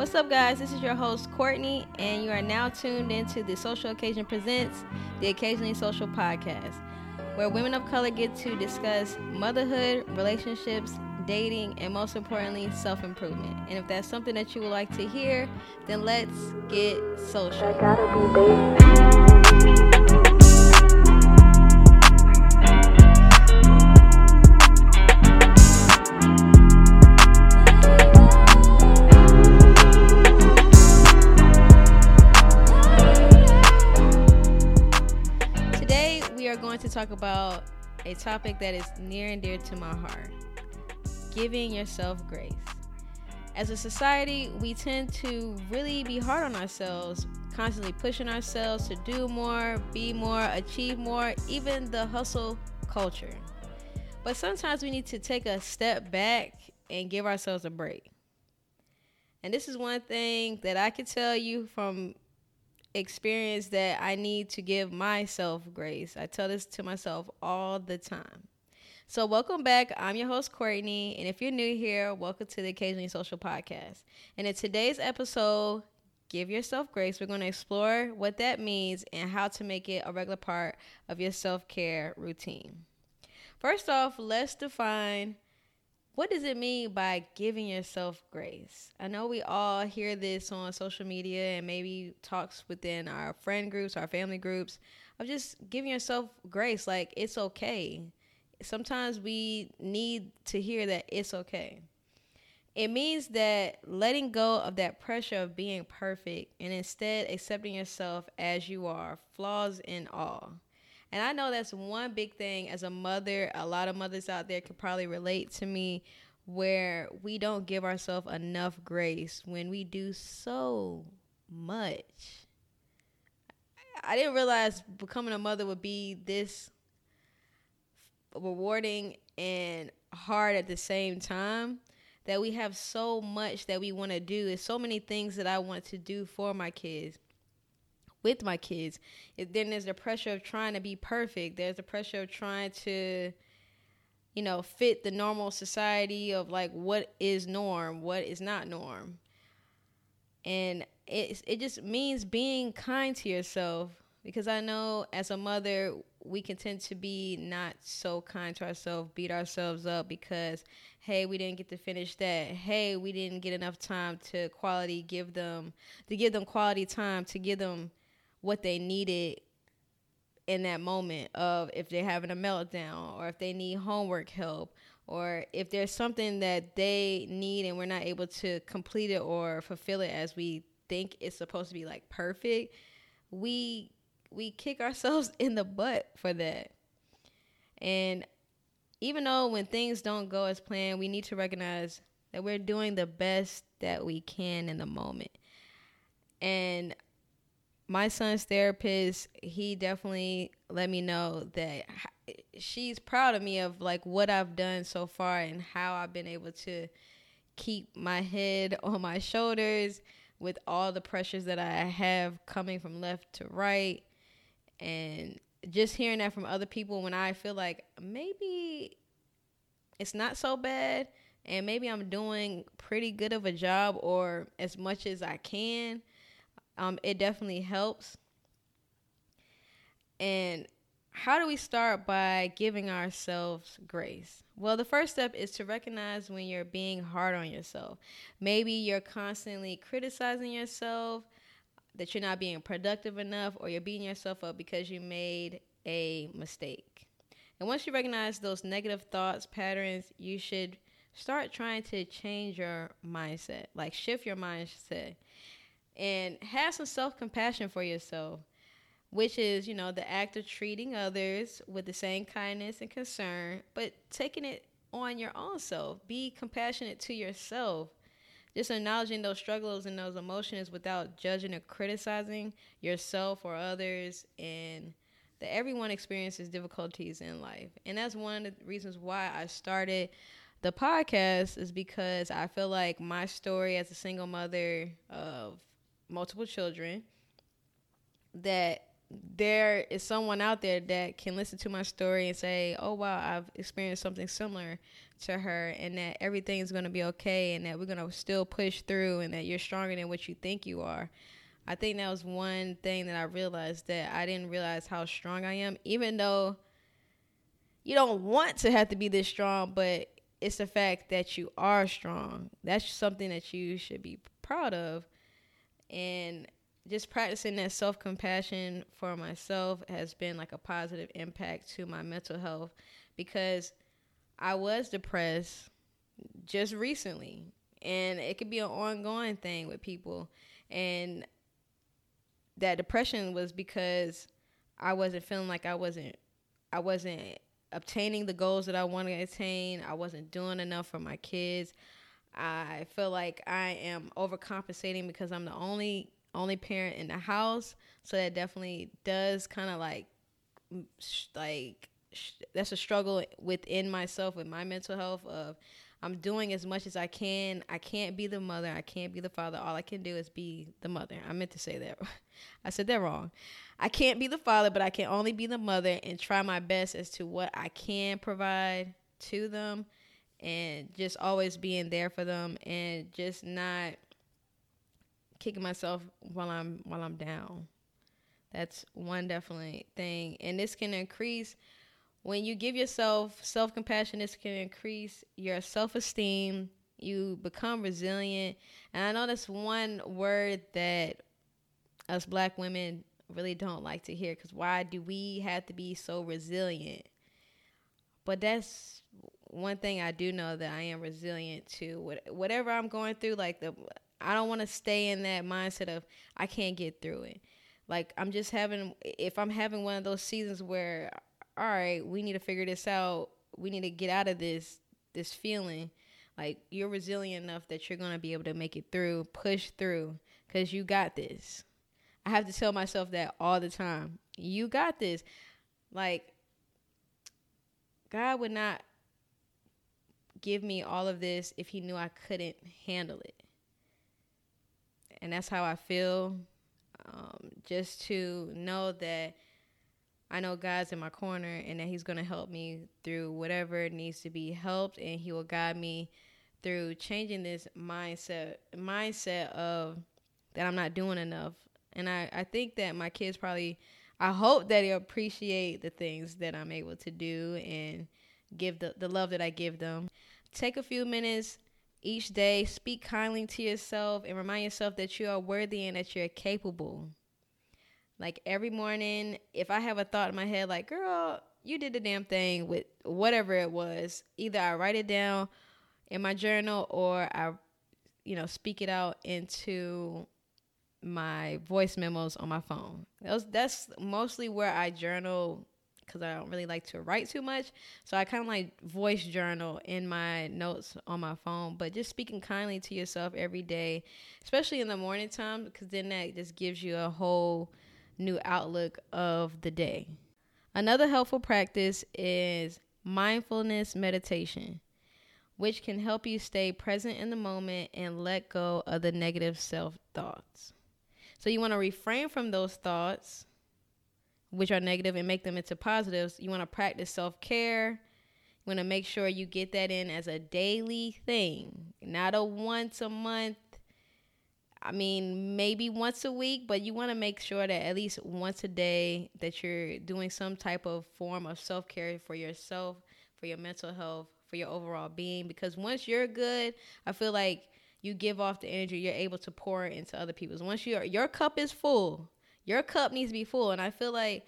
What's up, guys? This is your host, Courtney, and you are now tuned into the Social Occasion Presents, the Occasionally Social podcast, where women of color get to discuss motherhood, relationships, dating, and most importantly, self improvement. And if that's something that you would like to hear, then let's get social. Talk about a topic that is near and dear to my heart giving yourself grace. As a society, we tend to really be hard on ourselves, constantly pushing ourselves to do more, be more, achieve more, even the hustle culture. But sometimes we need to take a step back and give ourselves a break. And this is one thing that I can tell you from experience that I need to give myself grace. I tell this to myself all the time. So, welcome back. I'm your host, Courtney. And if you're new here, welcome to the Occasionally Social Podcast. And in today's episode, Give Yourself Grace, we're going to explore what that means and how to make it a regular part of your self care routine. First off, let's define what does it mean by giving yourself grace? I know we all hear this on social media and maybe talks within our friend groups, our family groups of just giving yourself grace. Like it's okay. Sometimes we need to hear that it's okay. It means that letting go of that pressure of being perfect and instead accepting yourself as you are, flaws and all. And I know that's one big thing as a mother, a lot of mothers out there could probably relate to me where we don't give ourselves enough grace when we do so much. I didn't realize becoming a mother would be this rewarding and hard at the same time that we have so much that we want to do. There's so many things that I want to do for my kids with my kids. Then there's the pressure of trying to be perfect. There's the pressure of trying to, you know, fit the normal society of like what is norm, what is not norm. And it it just means being kind to yourself because I know as a mother we can tend to be not so kind to ourselves, beat ourselves up because hey, we didn't get to finish that. Hey, we didn't get enough time to quality give them to give them quality time to give them what they needed in that moment of if they're having a meltdown or if they need homework help or if there's something that they need and we're not able to complete it or fulfill it as we think it's supposed to be like perfect we we kick ourselves in the butt for that. And even though when things don't go as planned we need to recognize that we're doing the best that we can in the moment. And my son's therapist, he definitely let me know that she's proud of me of like what I've done so far and how I've been able to keep my head on my shoulders with all the pressures that I have coming from left to right. And just hearing that from other people when I feel like maybe it's not so bad and maybe I'm doing pretty good of a job or as much as I can um, it definitely helps. And how do we start by giving ourselves grace? Well, the first step is to recognize when you're being hard on yourself. Maybe you're constantly criticizing yourself, that you're not being productive enough, or you're beating yourself up because you made a mistake. And once you recognize those negative thoughts, patterns, you should start trying to change your mindset, like shift your mindset and have some self compassion for yourself, which is, you know, the act of treating others with the same kindness and concern, but taking it on your own self. Be compassionate to yourself. Just acknowledging those struggles and those emotions without judging or criticizing yourself or others, and that everyone experiences difficulties in life. And that's one of the reasons why I started the podcast, is because I feel like my story as a single mother of multiple children that there is someone out there that can listen to my story and say, "Oh wow, I've experienced something similar to her and that everything's going to be okay and that we're going to still push through and that you're stronger than what you think you are." I think that was one thing that I realized that I didn't realize how strong I am even though you don't want to have to be this strong, but it's the fact that you are strong. That's something that you should be proud of. And just practicing that self compassion for myself has been like a positive impact to my mental health because I was depressed just recently. And it could be an ongoing thing with people. And that depression was because I wasn't feeling like I wasn't I wasn't obtaining the goals that I wanted to attain. I wasn't doing enough for my kids. I feel like I am overcompensating because I'm the only only parent in the house, so that definitely does kind of like like that's a struggle within myself with my mental health of I'm doing as much as I can. I can't be the mother. I can't be the father. All I can do is be the mother. I meant to say that. I said that wrong. I can't be the father, but I can only be the mother and try my best as to what I can provide to them and just always being there for them and just not kicking myself while I'm while I'm down. That's one definitely thing. And this can increase when you give yourself self compassion, this can increase your self esteem. You become resilient. And I know that's one word that us black women really don't like to hear because why do we have to be so resilient? But that's one thing I do know that I am resilient to. Whatever I'm going through, like the, I don't want to stay in that mindset of I can't get through it. Like I'm just having, if I'm having one of those seasons where all right, we need to figure this out. We need to get out of this this feeling. Like you're resilient enough that you're gonna be able to make it through, push through, cause you got this. I have to tell myself that all the time. You got this. Like God would not give me all of this if he knew I couldn't handle it. And that's how I feel. Um, just to know that I know God's in my corner and that He's going to help me through whatever needs to be helped, and He will guide me through changing this mindset mindset of that I'm not doing enough. And I, I think that my kids probably I hope that they appreciate the things that I'm able to do and give the, the love that I give them. Take a few minutes each day, speak kindly to yourself, and remind yourself that you are worthy and that you're capable. Like every morning, if I have a thought in my head, like, girl, you did the damn thing with whatever it was, either I write it down in my journal or I, you know, speak it out into my voice memos on my phone. Those, that's mostly where I journal because I don't really like to write too much. So I kind of like voice journal in my notes on my phone. But just speaking kindly to yourself every day, especially in the morning time, because then that just gives you a whole new outlook of the day. Another helpful practice is mindfulness meditation, which can help you stay present in the moment and let go of the negative self thoughts. So, you want to refrain from those thoughts, which are negative, and make them into positives. You want to practice self care. You want to make sure you get that in as a daily thing, not a once a month I mean, maybe once a week, but you want to make sure that at least once a day that you're doing some type of form of self care for yourself, for your mental health, for your overall being. Because once you're good, I feel like you give off the energy you're able to pour into other people's. Once your your cup is full, your cup needs to be full, and I feel like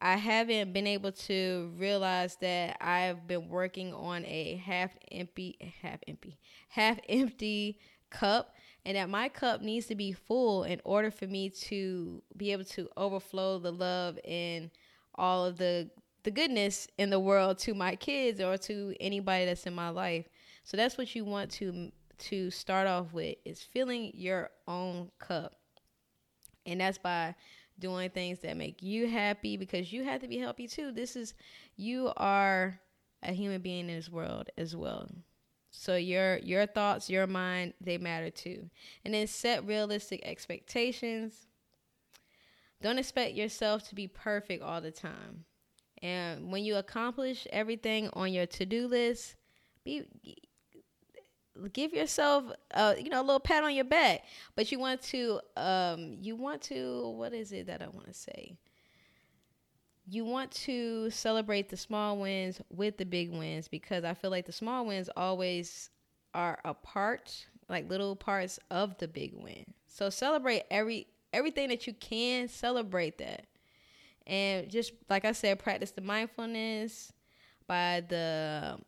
I haven't been able to realize that I've been working on a half empty, half empty, half empty cup and that my cup needs to be full in order for me to be able to overflow the love and all of the the goodness in the world to my kids or to anybody that's in my life. So that's what you want to to start off with is filling your own cup. And that's by doing things that make you happy because you have to be happy too. This is you are a human being in this world as well. So your your thoughts, your mind, they matter too. And then set realistic expectations. don't expect yourself to be perfect all the time. And when you accomplish everything on your to-do list, be give yourself a you know a little pat on your back. But you want to um you want to what is it that I want to say? You want to celebrate the small wins with the big wins because I feel like the small wins always are a part, like little parts of the big win. So celebrate every everything that you can, celebrate that. And just like I said, practice the mindfulness by the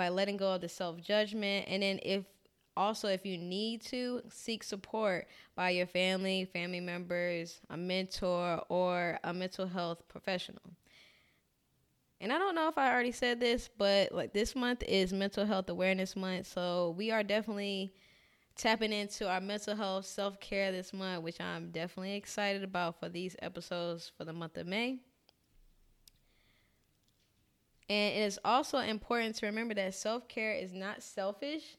by letting go of the self judgment. And then if also if you need to seek support by your family, family members, a mentor, or a mental health professional. And I don't know if I already said this, but like this month is mental health awareness month. So we are definitely tapping into our mental health self care this month, which I'm definitely excited about for these episodes for the month of May. And it is also important to remember that self care is not selfish.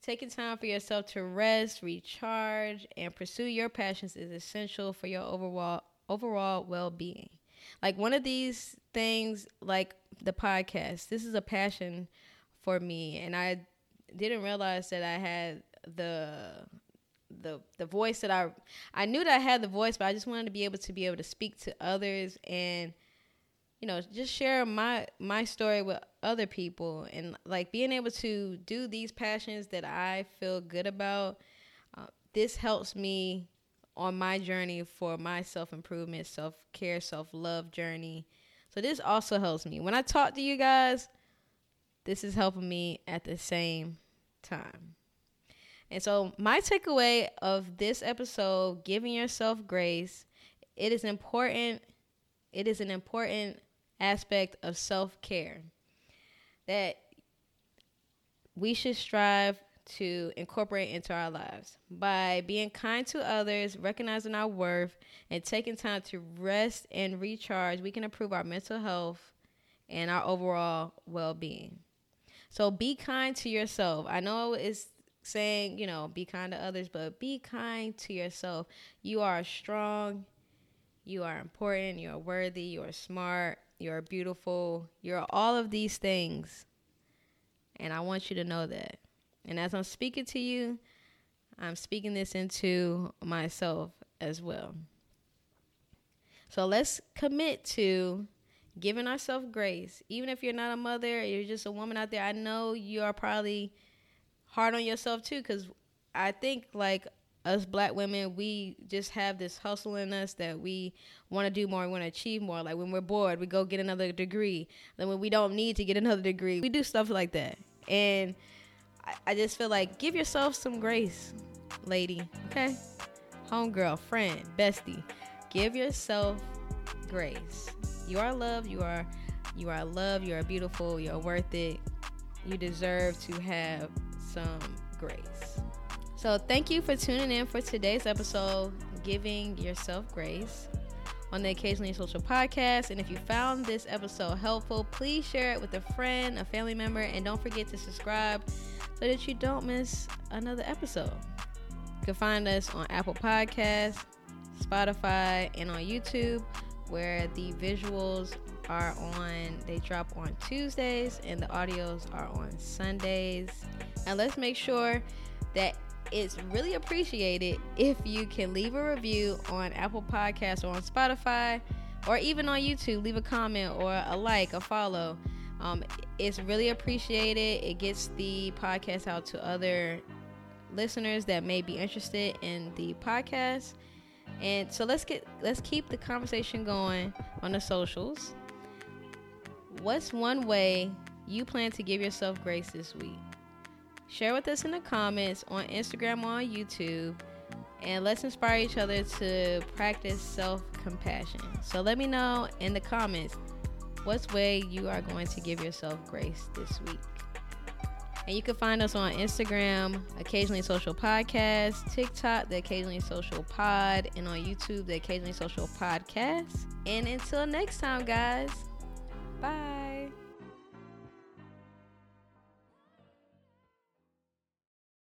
Taking time for yourself to rest, recharge, and pursue your passions is essential for your overall overall well being. Like one of these things, like the podcast, this is a passion for me, and I didn't realize that I had the the the voice that I I knew that I had the voice, but I just wanted to be able to be able to speak to others and you know just share my my story with other people and like being able to do these passions that i feel good about uh, this helps me on my journey for my self-improvement self-care self-love journey. So this also helps me. When i talk to you guys this is helping me at the same time. And so my takeaway of this episode giving yourself grace it is important it is an important aspect of self care that we should strive to incorporate into our lives by being kind to others, recognizing our worth, and taking time to rest and recharge. We can improve our mental health and our overall well being. So be kind to yourself. I know it's saying, you know, be kind to others, but be kind to yourself. You are strong, you are important, you are worthy, you are smart, you're beautiful. You're all of these things. And I want you to know that. And as I'm speaking to you, I'm speaking this into myself as well. So let's commit to giving ourselves grace. Even if you're not a mother, you're just a woman out there, I know you are probably hard on yourself too, because I think like us black women, we just have this hustle in us that we want to do more, we want to achieve more. Like when we're bored, we go get another degree. Then when we don't need to get another degree, we do stuff like that. And I, I just feel like give yourself some grace, lady. Okay, homegirl, friend, bestie, give yourself grace. You are loved. You are you are loved. You are beautiful. You are worth it. You deserve to have some grace. So, thank you for tuning in for today's episode, Giving Yourself Grace, on the Occasionally Social podcast. And if you found this episode helpful, please share it with a friend, a family member, and don't forget to subscribe so that you don't miss another episode. You can find us on Apple Podcasts, Spotify, and on YouTube, where the visuals are on, they drop on Tuesdays and the audios are on Sundays. And let's make sure that it's really appreciated if you can leave a review on Apple Podcasts or on Spotify or even on YouTube. Leave a comment or a like, a follow. Um, it's really appreciated. It gets the podcast out to other listeners that may be interested in the podcast. And so let's get let's keep the conversation going on the socials. What's one way you plan to give yourself grace this week? Share with us in the comments on Instagram or on YouTube. And let's inspire each other to practice self compassion. So let me know in the comments what's way you are going to give yourself grace this week. And you can find us on Instagram, Occasionally Social Podcast, TikTok, The Occasionally Social Pod, and on YouTube, The Occasionally Social Podcast. And until next time, guys, bye.